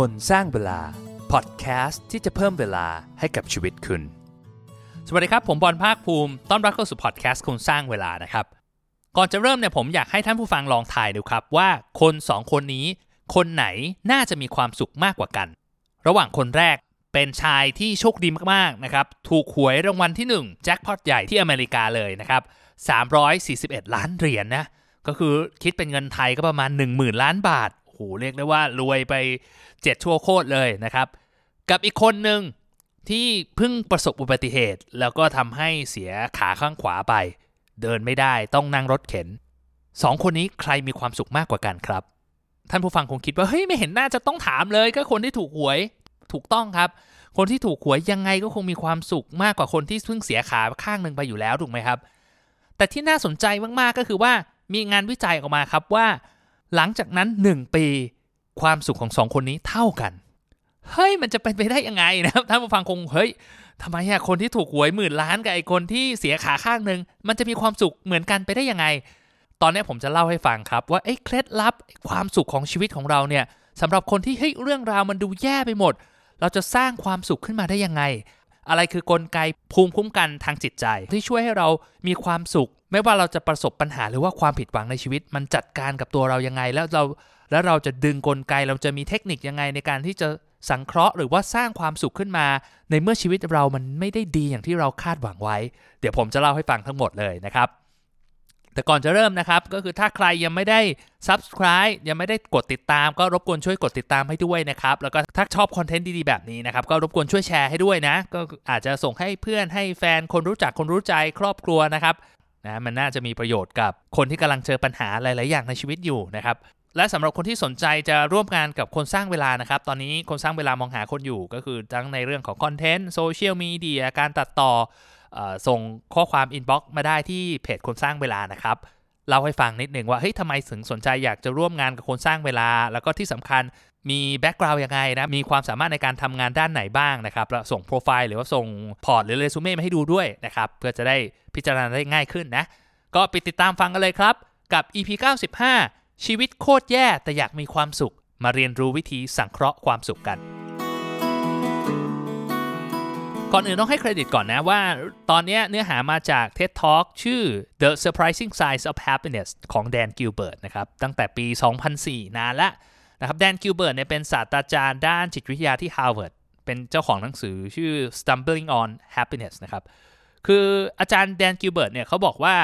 คนสร้างเวลา พอดแคสต์ที่จะเพิ่มเวลาให้กับชีวิตคุณ สวัสดีครับ ผมบอลภาคภูมิ ต้อนรับเข้าสู่พอดแคสต์คนสร้างเวลานะครับ ก่อนจะเริ่มเนี่ยผมอยากให้ท่านผู้ฟังลองทายดูครับ ว่าคนสองคนนี้ คนไหนน่าจะมีความสุขมากกว่ากัน ระหว่างคนแรกเป็นชายที่โชคดีมากๆนะครับ ถูกหวยรางวัลที่ 1 แจ็คพอตใหญ่ที่อเมริกาเลยนะครับ 341 ล้านเหรียญนนะ ก็คือคิดเป็นเงินไทยก็ประมาณ 10,000 ล้านบาท โหเรียกได้ว่ารวยไป7ชั่วโคตรเลยนะครับ กับอีกคนหนึ่งที่เพิ่งประสบอุบัติเหตุ แล้วก็ทำให้เสียขาข้างขวาไป เดินไม่ได้ต้องนั่งรถเข็นสองคนนี้ใครมีความสุขมากกว่ากันครับ ท่านผู้ฟังคงคิดว่าเฮ้ยไม่เห็นน่าจะต้องถามเลยก็คนที่ถูกหวยถูกต้องครับ คนที่ถูกหวยยังไงก็คงมีความสุขมากกว่าคนที่เพิ่งเสียขาข้างหนึ่งไปอยู่แล้วถูกไหมครับ แต่ที่น่าสนใจมากๆก็คือว่ามีงานวิจัยออกมาครับว่า หลังจากนั้น 1 ปี ความสุขของสองคนนี้เท่ากัน เฮ้ยมันจะเป็นไปได้ยังไงนะครับท่านผู้ฟังคงเฮ้ยทำไมอะคนที่ถูกหวยหมื่นล้านกับไอ้คนที่เสียขาข้างหนึ่งมันจะมีความสุขเหมือนกันไปได้ยังไง ตอนนี้ผมจะเล่าให้ฟังครับ ว่าไอ้เคล็ดลับความสุขของชีวิตของเราเนี่ยสำหรับคนที่เฮ้ยเรื่องราวมันดูแย่ไปหมด เราจะสร้างความสุขขึ้นมาได้ยังไง อะไรคือกลไกภูมิคุ้มกันทางจิตใจ ที่ช่วยให้เรามีความสุข ไม่ว่าเราจะประสบปัญหาหรือว่าความผิดหวังในชีวิต มันจัดการกับตัวเรายังไง แล้วเราแล้วเราจะดึงกลไกเราจะมีเทคนิคยังไงในการที่จะสังเคราะห์หรือว่าสร้างความสุขขึ้นมา ในเมื่อชีวิตเรามันไม่ได้ดีอย่างที่เราคาดหวังไว้ เดี๋ยวผมจะเล่าให้ฟังทั้งหมดเลยนะครับ แต่ก่อนจะเริ่มนะครับ ก็คือถ้าใครยังไม่ได้ subscribe ยังไม่ได้กดติดตาม ก็รบกวนช่วยกดติดตามให้ด้วยนะครับ แล้วก็ถ้าชอบคอนเทนต์ดีๆ แบบนี้นะครับ ก็รบกวนช่วยแชร์ให้ด้วยนะ ก็อาจจะส่งให้เพื่อนให้แฟนคนรู้จักคนรู้ใจครอบครัวนะครับนะมันน่าจะมีประโยชน์กับคนที่กำลังเจอปัญหาหลาย ๆ อย่างในชีวิตอยู่นะครับและสำหรับคนที่สนใจจะร่วมงานกับคนสร้างเวลานะครับ ตอนนี้คนสร้างเวลามองหาคนอยู่ ก็คือทั้งในเรื่องของ content social media การตัดต่อ ส่งข้อความ inbox มาได้ที่เพจคนสร้างเวลานะครับเล่าให้ฟังนิดหนึ่งว่าเฮ้ยทำไมถึงสนใจอยากจะร่วมงานกับคนสร้างเวลา แล้วก็ที่สำคัญมี background ยังไงนะ มีความสามารถในการทำงานด้านไหนบ้างนะครับแล้วส่งโปรไฟล์หรือว่าส่ง port หรือเรซูเม่มาให้ดูด้วยนะครับ เพื่อจะได้พิจารณาได้ง่ายขึ้นนะ ก็ไปติดตามฟังกันเลยครับ กับ EP 95 ชีวิตโคตรแย่แต่อยากมีความสุข มาเรียนรู้วิธีสังเคราะห์ความสุขกัน ก่อนอื่นต้องให้เครดิตก่อนนะว่า ตอนนี้เนื้อหามาจาก TED Talk ชื่อ The Surprising Science of Happiness ของแดนกิลเบิร์ตนะครับตั้งแต่ปี 2004 นานละนะครับแดนกิลเบิร์ตเนี่ยเป็นศาสตราจารย์ด้านจิตวิทยาที่ Harvard เป็นเจ้าของหนังสือชื่อ Stumbling on Happiness นะครับคืออาจารย์แดนกิลเบิร์ตเนี่ยเขาบอกว่า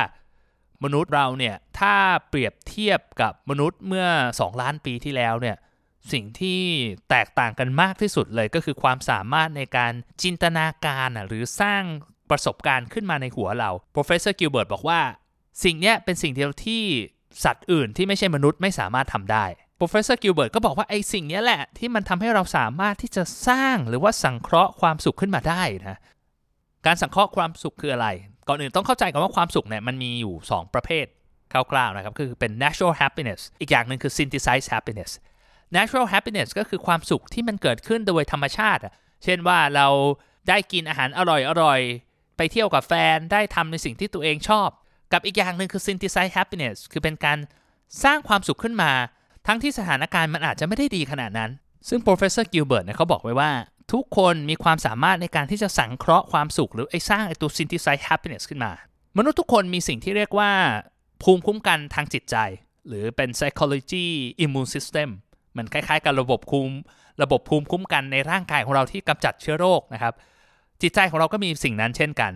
มนุษย์เราเนี่ยถ้าเปรียบเทียบกับมนุษย์เมื่อ 2 ล้านปีที่แล้วเนี่ย สิ่งที่แตกต่างกันมากที่สุดเลยก็คือความสามารถในการจินตนาการหรือสร้างประสบการณ์ขึ้นมาในหัวเรา professor Gilbert บอกว่า สิ่งนี้เป็นสิ่งเดียวที่สัตว์อื่นที่ไม่ใช่มนุษย์ไม่สามารถทำได้ professor Gilbert ก็บอกว่าไอ้สิ่งนี้แหละที่มันทำให้เราสามารถที่จะสร้างหรือว่าสังเคราะห์ความสุขขึ้นมาได้นะการสังเคราะห์ความสุขคืออะไร ก่อนอื่นต้องเข้าใจกันว่าความสุขเนี่ยมันมีอยู่ 2 ประเภทคร่าวๆนะครับคือเป็น natural happiness อีกอย่างหนึ่งคือ synthesized happiness natural happiness ก็คือความสุขที่มันเกิดขึ้นโดยธรรมชาติ เช่นว่าเราได้กินอาหารอร่อยๆไปเที่ยวกับแฟนได้ทำในสิ่งที่ตัวเองชอบ กับอีกอย่างหนึ่งคือ synthesize happiness คือเป็นการสร้างความสุขขึ้นมา ทั้งที่สถานการณ์มันอาจจะไม่ได้ดีขนาดนั้น ซึ่ง professor Gilbert เนี่ยเขาบอกไว้ว่า ทุกคนมีความสามารถในการที่จะสังเคราะห์ความสุข หรือไอ้สร้างไอ้ตัว synthesize happiness ขึ้นมา มนุษย์ทุกคนมีสิ่งที่เรียกว่า ภูมิคุ้มกันทางจิตใจ หรือเป็น psychology immune system มันคล้ายๆ กับระบบคุมระบบภูมิคุ้มกันในร่างกายของเราที่กำจัดเชื้อโรคนะครับ จิตใจของเราก็มีสิ่งนั้นเช่นกัน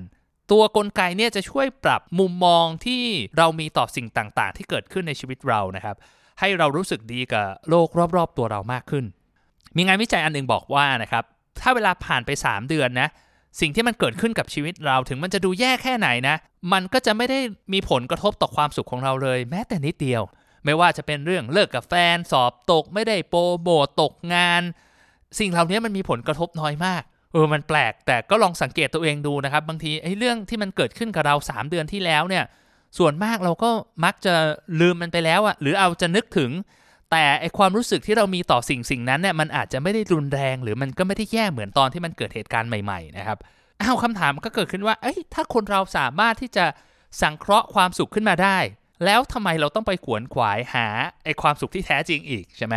ตัวกลไกเนี่ยจะช่วยปรับมุมมองที่เรามีต่อสิ่งต่างๆ ที่เกิดขึ้นในชีวิตเรานะครับ ให้เรารู้สึกดีกับโลกรอบๆ ตัวเรามากขึ้น มีงานวิจัยอันหนึงบอกว่านะครับถ้าเวลาผ่านไป 3 เดือนนะสิ่งที่มันเกิดขึ้นกับชีวิตเราถึงมันจะดูแย่แค่ไหนนะ มันก็จะไม่ได้มีผลกระทบต่อความสุขของเราเลย แม้แต่นิดเดียว ไม่ว่าจะเป็นเรื่องเลิกกับแฟน สอบตกไม่ได้โปรโมทตกงาน สิ่งเหล่านี้มันมีผลกระทบน้อยมากเออมันแปลกแต่ก็ลองสังเกตตัวเองดูนะครับ บางทีไอ้เรื่องที่มันเกิดขึ้นกับเรา 3 เดือนที่แล้วเนี่ย ส่วนมากเราก็มักจะลืมมันไปแล้วอะหรือเอาจะนึกถึง แต่ไอความรู้สึกที่เรามีต่อสิ่งสิ่งนั้นเนี่ยมันอาจจะไม่ได้รุนแรง หรือมันก็ไม่ได้แย่เหมือนตอนที่มันเกิดเหตุการณ์ใหม่ๆนะครับอ้าวคำถามก็เกิดขึ้นว่า เอ้ยถ้าคนเราสามารถที่จะสังเคราะห์ความสุขขึ้นมาได้ แล้วทำไมเราต้องไปขวนขวายหาไอ้ความสุขที่แท้จริงอีกใช่ไหม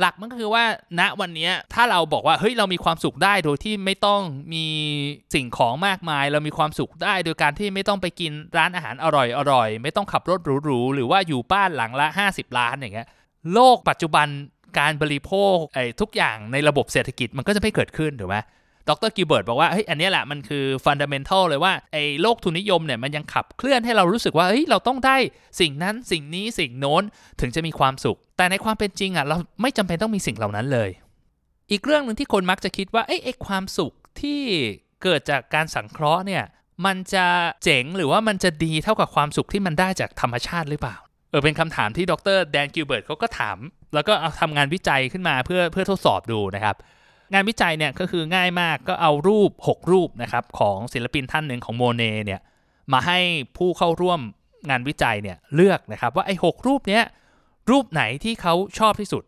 หลักมันก็คือว่าณวันนี้ถ้าเราบอกว่าเฮ้ยเรามีความสุขได้โดยที่ไม่ต้องมีสิ่งของมากมาย เรามีความสุขได้โดยการที่ไม่ต้องไปกินร้านอาหารอร่อยอร่อยไม่ต้องขับรถหรูๆหรือว่าอยู่บ้านหลังละ 50 ล้านอย่างเงี้ยโลกปัจจุบันการบริโภคไอ้ทุกอย่างในระบบเศรษฐกิจมันก็จะไม่เกิดขึ้นถูกไหม ดรกิลเบิร์ตบอกว่าเฮ้ยอันนี้แหละมันคือ fundamental เลยว่าไอ้โลกทุนนิยมเนี่ยมันยังขับเคลื่อนให้เรารู้สึกว่าเฮ้ยเราต้องได้สิ่งนั้นสิ่งนี้สิ่งโน้นถึงจะมีความสุข แต่ในความเป็นจริงอะเราไม่จำเป็นต้องมีสิ่งเหล่านั้นเลย อีกเรื่องหนึ่งที่คนมักจะคิดว่าไอ้ไอ้ความสุขที่เกิดจากการสังเคราะห์เนี่ยมันจะเจ๋งหรือว่ามันจะดีเท่ากับความสุขที่มันได้จากธรรมชาติหรือเปล่าเออเป็นคำถามที่ดรแดนกิลเบิร์ตเขาก็ถาม แล้วก็เอาทำงานวิจัยขึ้นมาเพื่อเพื่อทดสอบดูนะครับ งานวิจัยเนี่ยก็คือง่ายมากก็เอารูป 6 รูปนะครับของศิลปินท่านหนึ่งของโมเน่เนี่ยมาให้ผู้เข้าร่วมงานวิจัยเนี่ยเลือกนะครับว่าไอ้หรูปเนี้ยรูปไหนที่เขาชอบที่สุด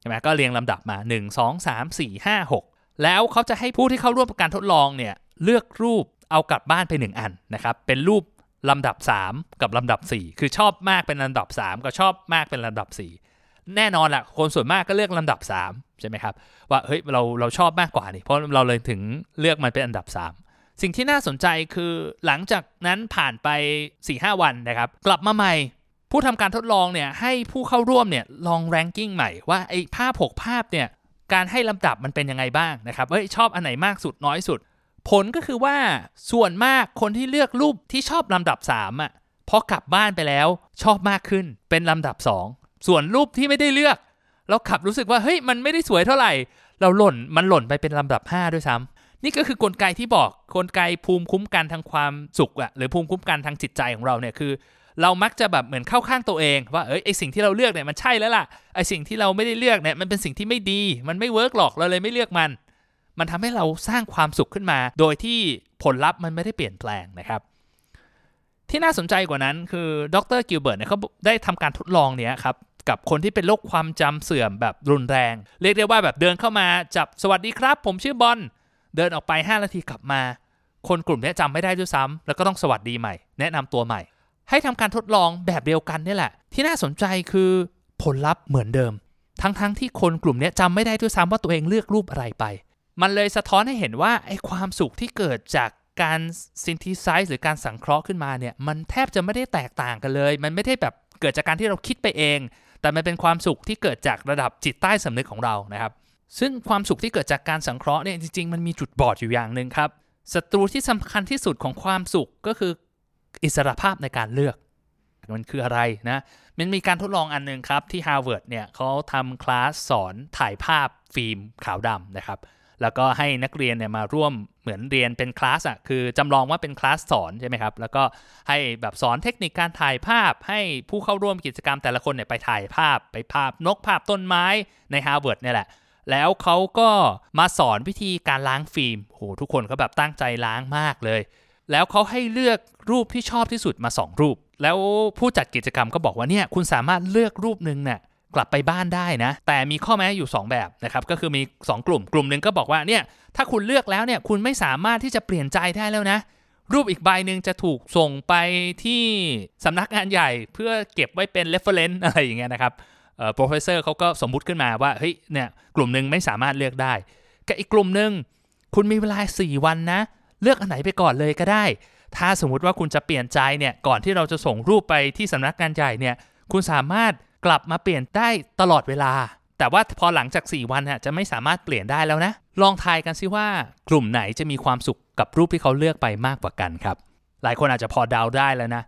ใช่ไหมก็เรียงลำดับมา 1 2 3 4 5 6 แล้วเขาจะให้ผู้ที่เข้าร่วมการทดลองเนี่ยเลือกรูปเอากลับบ้านไป 1 อันนะครับเป็นรูปลำดับ 3 กับลำดับ 4 คือชอบมากเป็นลำดับ 3 ก็ชอบมากเป็นลำดับ 4 แน่นอนแหละคนส่วนมากก็เลือกลำดับ 3 ใช่ไหมครับ ว่าเฮ้ยเราเราชอบมากกว่านี่เพราะเราเลยถึงเลือกมันเป็นอันดับ 3 สิ่งที่น่าสนใจคือหลังจากนั้นผ่านไป 4-5 วันนะครับ กลับมาใหม่ผู้ทำการทดลองเนี่ยให้ผู้เข้าร่วมเนี่ยลองแรงกิ้งใหม่ว่าไอ้ภาพ 6 ภาพเนี่ยการให้ลำดับมันเป็นยังไงบ้างนะครับเฮ้ยชอบอันไหนมากสุดน้อยสุด ผลก็คือว่าส่วนมากคนที่เลือกรูปที่ชอบลำดับ3อะพอกลับบ้านไปแล้วชอบมากขึ้นเป็นลำดับ 2 ส่วนรูปที่ไม่ได้เลือก เราขับรู้สึกว่าเฮ้ยมันไม่ได้สวยเท่าไหร่ เราหล่นมันหล่นไปเป็นลำดับ 5 ด้วยซ้ำนี่ก็คือกลไกที่บอกกลไกภูมิคุ้มกันทางความสุขอะหรือภูมิคุ้มกันทางจิตใจของเราเนี่ยคือ เรามักจะแบบเหมือนเข้าข้างตัวเองว่าเอ้ยไอสิ่งที่เราเลือกเนี่ยมันใช่แล้วล่ะไอสิ่งที่เราไม่ได้เลือกเนี่ยมันเป็นสิ่งที่ไม่ดีมันไม่เวิร์กหรอกเราเลยไม่เลือกมัน มันทำให้เราสร้างความสุขขึ้นมา โดยที่ผลลัพธ์มันไม่ได้เปลี่ยนแปลงนะครับที่น่าสนใจกว่านั้นคือดรกิลเบิร์ตเนี่ยเขาได้ทำการทดลองเนี่ยครับ กับคนที่เป็นโรคความจำเสื่อมแบบรุนแรง เรียกได้ว่าแบบเดินเข้ามาจับสวัสดีครับ ผมชื่อบอลเดินออกไป 5 นาทีกลับมา คนกลุ่มนี้จำไม่ได้ด้วยซ้ำแล้วก็ต้องสวัสดีใหม่ แนะนำตัวใหม่ ให้ทำการทดลองแบบเดียวกันนี่แหละ ที่น่าสนใจคือผลลัพธ์เหมือนเดิม ทั้งๆทที่คนกลุ่มนี้จำไม่ได้ด้วยซ้ำว่าตัวเองเลือกรูปอะไรไป มันเลยสะท้อนให้เห็นว่าไอ้ความสุขที่เกิดจากการ synthesize หรือการสังเคราะห์ขึ้นมาเนี่ยมันแทบจะไม่ได้แตกต่างกันเลย มันไม่ได้แบบเกิดจากการที่เราคิดไปเอง แต่มันเป็นความสุขที่เกิดจากระดับจิตใต้สำนึกของเรานะครับ ซึ่งความสุขที่เกิดจากการสังเคราะห์เนี่ยจริงๆ มันมีจุดบอดอยู่อย่างหนึ่งครับศัตรูที่สำคัญที่สุดของความสุขก็คืออิสรภาพในการเลือก มันคืออะไรนะมันมีการทดลองอันหนึ่งครับที่ฮาร์วาร์ดเนี่ยเขาทำคลาสสอนถ่ายภาพฟิล์มขาวดำนะครับ แล้วก็ให้นักเรียนเนี่ยมาร่วมเหมือนเรียนเป็นคลาสอะคือจำลองว่าเป็นคลาสสอนใช่ไหมครับ แล้วก็ให้แบบสอนเทคนิคการถ่ายภาพ ให้ผู้เข้าร่วมกิจกรรมแต่ละคนเนี่ยไปถ่ายภาพไปภาพนกภาพต้นไม้ใน Harvard เนี่ยแหละ แล้วเขาก็มาสอนวิธีการล้างฟิล์มโหทุกคนก็แบบตั้งใจล้างมากเลย แล้วเขาให้เลือกรูปที่ชอบที่สุดมา 2 รูป แล้วผู้จัดกิจกรรมก็บอกว่าเนี่ยคุณสามารถเลือกรูปหนึ่งเนี่ย กลับไปบ้านได้นะ แต่มีข้อแม้อยู่ 2 แบบนะครับ ก็คือมี 2 กลุ่ม กลุ่มหนึ่งก็บอกว่าเนี่ย ถ้าคุณเลือกแล้วเนี่ย คุณไม่สามารถที่จะเปลี่ยนใจได้แล้วนะ รูปอีกใบหนึ่งจะถูกส่งไปที่สำนักงานใหญ่เพื่อเก็บไว้เป็น reference อะไรอย่างเงี้ยนะครับเอ่อ professor เขาก็สมมุติขึ้นมาว่า เฮ้ย เนี่ย กลุ่มหนึ่งไม่สามารถเลือกได้ กับอีกกลุ่มหนึ่งคุณมีเวลา 4 วันนะ เลือกอันไหนไปก่อนเลยก็ได้ ถ้าสมมุติว่าคุณจะเปลี่ยนใจเนี่ย ก่อนที่เราจะส่งรูปไปที่สำนักงานใหญ่เนี่ย คุณสามารถ กลับมาเปลี่ยนได้ตลอดเวลา แต่ว่าพอหลังจาก 4 วันน่ะจะไม่สามารถเปลี่ยนได้แล้วนะ ลองทายกันซิว่ากลุ่มไหนจะมีความสุขกับรูปที่เขาเลือกไปมากกว่ากันครับ หลายคนอาจจะพอเดาได้แล้วนะ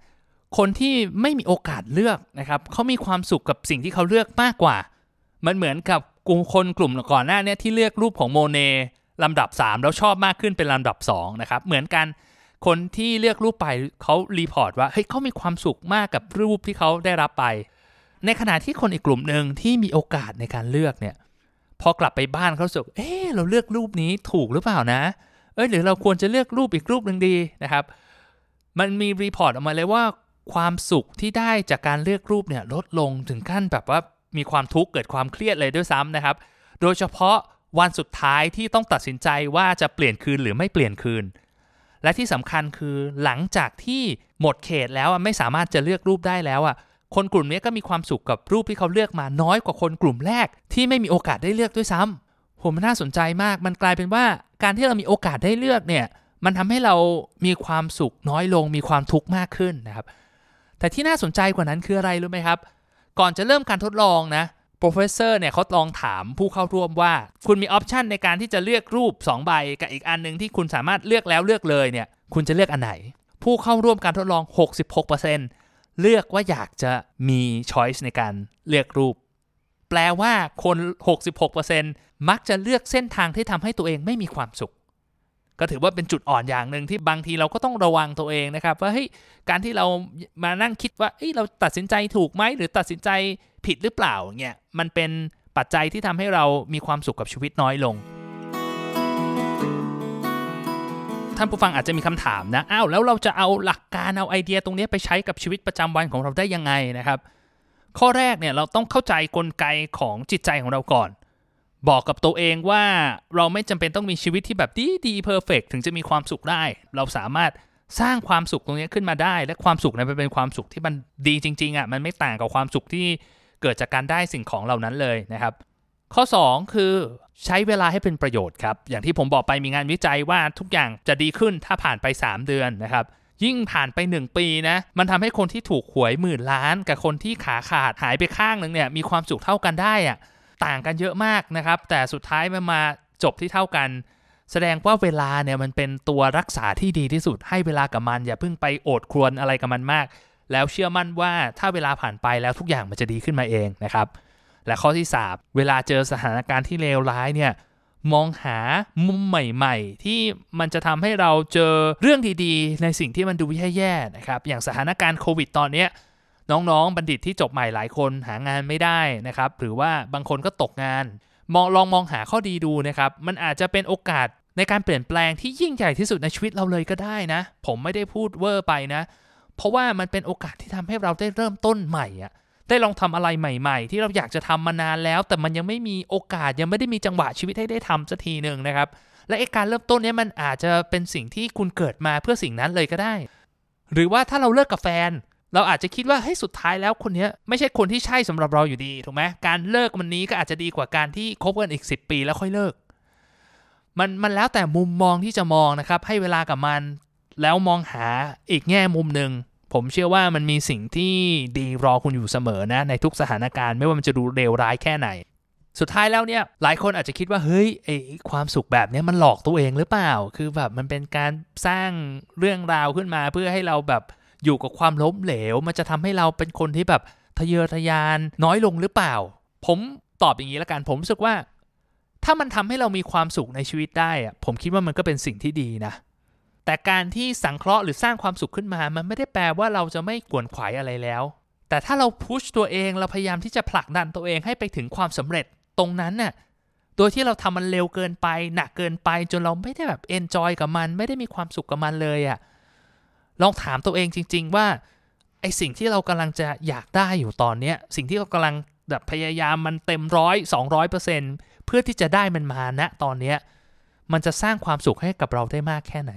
คนที่ไม่มีโอกาสเลือกนะครับเขามีความสุขกับสิ่งที่เขาเลือกมากกว่า มันเหมือนกับกลุ่มคนกลุ่มก่อนหน้านี้ที่เลือกรูปของโมเน่ลำดับ 3 แล้วชอบมากขึ้นเป็นลำดับ2นะครับเหมือนกันคนที่เลือกรูปไปเขา report ว่าเฮ้ยเขามีความสุขมากกับรูปที่เขาได้รับไป ในขณะที่คนอีกกลุ่มหนึ่งที่มีโอกาสในการเลือกเนี่ย พอกลับไปบ้านเขารู้สึกเออเราเลือกรูปนี้ถูกหรือเปล่านะ เอ้ยหรือเราควรจะเลือกรูปอีกรูปหนึ่งดีนะครับ มันมี report ออกมาเลยว่าความสุขที่ได้จากการเลือกรูปเนี่ยลดลงถึงขั้นแบบว่ามีความทุกข์เกิดความเครียดเลยด้วยซ้ำนะครับ โดยเฉพาะวันสุดท้ายที่ต้องตัดสินใจว่าจะเปลี่ยนคืนหรือไม่เปลี่ยนคืน และที่สำคัญคือหลังจากที่หมดเขตแล้วไม่สามารถจะเลือกรูปได้แล้วอะ คนกลุ่มนี้ก็มีความสุขกับรูปที่เขาเลือกมาน้อยกว่าคนกลุ่มแรก ที่ไม่มีโอกาสได้เลือกด้วยซ้ำผมน่าสนใจมาก มันกลายเป็นว่าการที่เรามีโอกาสได้เลือกเนี่ย มันทำให้เรามีความสุขน้อยลง มีความทุกข์มากขึ้นนะครับ แต่ที่น่าสนใจกว่านั้นคืออะไรรู้ไหมครับ ก่อนจะเริ่มการทดลองนะ professor เนี่ยเขาลองถามผู้เข้าร่วมว่า คุณมี option ในการที่จะเลือกรูป 2 ใบ กับอีกอันหนึ่งที่คุณสามารถเลือกแล้วเลือกเลยเนี่ย คุณจะเลือกอันไหน ผู้เข้าร่วมการทดลอง 66% เลือกว่าอยากจะมี choice ในการเลือกรูป แปลว่าคน 66%มักจะเลือกเส้นทางที่ทำให้ตัวเองไม่มีความสุข ก็ถือว่าเป็นจุดอ่อนอย่างหนึ่งที่บางทีเราก็ต้องระวังตัวเองนะครับ ว่าเฮ้ยการที่เรามานั่งคิดว่าเฮ้ยเราตัดสินใจถูกไหมหรือตัดสินใจผิดหรือเปล่าเนี่ยมันเป็นปัจจัยที่ทำให้เรามีความสุขกับชีวิตน้อยลง ท่านผู้ฟังอาจจะมีคำถามนะอ้าวแล้วเราจะเอาหลักการเอาไอเดียตรงนี้ไปใช้กับชีวิตประจำวันของเราได้ยังไงนะครับ ข้อแรกเนี่ยเราต้องเข้าใจกลไกของจิตใจของเราก่อน บอกกับตัวเองว่าเราไม่จำเป็นต้องมีชีวิตที่แบบดีดีเพอร์เฟกถึงจะมีความสุขได้ เราสามารถสร้างความสุขตรงนี้ขึ้นมาได้ และความสุขนั้นเป็นความสุขที่มันดีจริงๆอะมันไม่ต่างกับความสุขที่เกิดจากการได้สิ่งของเหล่านั้นเลยนะครับ ข้อ 2 คือ ใช้เวลาให้เป็นประโยชน์ครับ อย่างที่ผมบอกไปมีงานวิจัยว่าทุกอย่างจะดีขึ้นถ้าผ่านไป 3 เดือนนะครับ ยิ่งผ่านไป 1 ปีนะ มันทำให้คนที่ถูกหวยหมื่นล้าน กับคนที่ขาขาดหายไปข้างหนึ่งเนี่ยมีความสุขเท่ากันได้อะต่างกันเยอะมากนะครับ แต่สุดท้ายมันมาจบที่เท่ากัน แสดงว่าเวลาเนี่ยมันเป็นตัวรักษาที่ดีที่สุด ให้เวลากับมัน อย่าเพิ่งไปโอดครวญอะไรกับมันมาก แล้วเชื่อมั่นว่าถ้าเวลาผ่านไปแล้วทุกอย่างมันจะดีขึ้นมาเองนะครับ และข้อที่ 3 เวลาเจอสถานการณ์ที่เลวร้ายเนี่ยมองหามุมใหม่ๆ ที่มันจะทำให้เราเจอเรื่องดีๆ ในสิ่งที่มันดูแย่ๆนะครับอย่างสถานการณ์โควิดตอนนี้น้องๆ บัณฑิตที่จบใหม่หลายคนหางานไม่ได้นะครับหรือว่าบางคนก็ตกงานมองลองมองหาข้อดีดูนะครับมันอาจจะเป็นโอกาสในการเปลี่ยนแปลงที่ยิ่งใหญ่ที่สุดในชีวิตเราเลยก็ได้นะ ผมไม่ได้พูดเวอร์ไปนะ เพราะว่ามันเป็นโอกาสที่ทำให้เราได้เริ่มต้นใหม่อะ ได้ลองทำอะไรใหม่ ๆ ที่เราอยากจะทำมานานแล้ว แต่มันยังไม่มีโอกาสยังไม่ได้มีจังหวะชีวิตให้ได้ทำสักทีหนึ่งนะครับ และไอการเริ่มต้นนี้มันอาจจะเป็นสิ่งที่คุณเกิดมาเพื่อสิ่งนั้นเลยก็ได้ หรือว่าถ้าเราเลิกกับแฟน เราอาจจะคิดว่าเฮ้ยสุดท้ายแล้วคนนี้ไม่ใช่คนที่ใช่สำหรับเราอยู่ดีถูกไหมการเลิกมันนี้ก็อาจจะดีกว่าการที่คบกันอีก 10 ปีแล้วค่อยเลิก มันมันแล้วแต่มุมมองที่จะมองนะครับให้เวลากับมันแล้วมองหาอีกแง่มุมหนึ่ง ผมเชื่อว่ามันมีสิ่งที่ดีรอคุณอยู่เสมอนะ ในทุกสถานการณ์ไม่ว่ามันจะดูเลวร้ายแค่ไหน สุดท้ายแล้วเนี่ยหลายคนอาจจะคิดว่าเฮ้ยไอความสุขแบบนี้มันหลอกตัวเองหรือเปล่า คือแบบมันเป็นการสร้างเรื่องราวขึ้นมาเพื่อให้เราแบบอยู่กับความล้มเหลว มันจะทำให้เราเป็นคนที่แบบทะเยอทะยานน้อยลงหรือเปล่า ผมตอบอย่างนี้ละกันผมรู้สึกว่า ถ้ามันทำให้เรามีความสุขในชีวิตได้อะผมคิดว่ามันก็เป็นสิ่งที่ดีนะ แต่การที่สังเคราะห์หรือสร้างความสุขขึ้นมา มันไม่ได้แปลว่าเราจะไม่กวนขวายอะไรแล้ว แต่ถ้าเราพุชตัวเองเราพยายามที่จะผลักดันตัวเองให้ไปถึงความสำเร็จตรงนั้นน่ะโดยที่เราทำมันเร็วเกินไป หนักเกินไป จนเราไม่ได้แบบเอนจอยกับมัน ไม่ได้มีความสุขกับมันเลยอะ่ะลองถามตัวเองจริง ๆ ว่าไอสิ่งที่เรากำลังจะอยากได้อยู่ตอนเนี้ยสิ่งที่เรากำลังแบบพยายามมันเต็มร้อยสองร้อยเปอร์เซ็นเพื่อที่จะได้มันมาณตอนเนี้ยมันจะสร้างความสุขให้กับเราได้มากแค่ไหน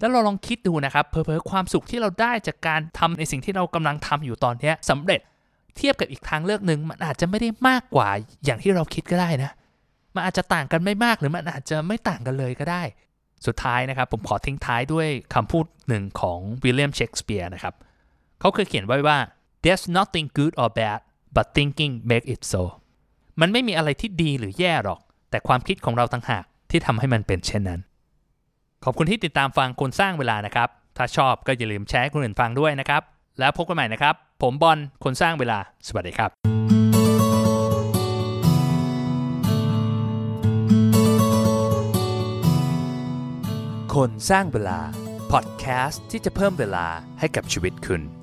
แล้วเราลองคิดดูนะครับเพอๆความสุขที่เราได้จากการทำในสิ่งที่เรากำลังทำอยู่ตอนนี้ยสำเร็จเทียบกับอีกทางเลือกหนึ่งมันอาจจะไม่ได้มากกว่าอย่างที่เราคิดก็ได้นะมันอาจจะต่างกันไม่มากหรือมันอาจจะไม่ต่างกันเลยก็ได้ สุดท้ายนะครับ ผมขอทิ้งท้ายด้วยคำพูดหนึ่งของวิลเลียมเชกสเปียร์นะครับเขาเคยเขียนไว้ว่า there's nothing good or bad but thinking make it so มันไม่มีอะไรที่ดีหรือแย่หรอก แต่ความคิดของเราต่างหากที่ทำให้มันเป็นเช่นนั้น ขอบคุณที่ติดตามฟังคนสร้างเวลานะครับ ถ้าชอบก็อย่าลืมแชร์ให้คนอื่นฟังด้วยนะครับ แล้วพบกันใหม่นะครับ ผมบอลคนสร้างเวลา สวัสดีครับคนสร้างเวลา พอดแคสต์ที่จะเพิ่มเวลาให้กับชีวิตคุณ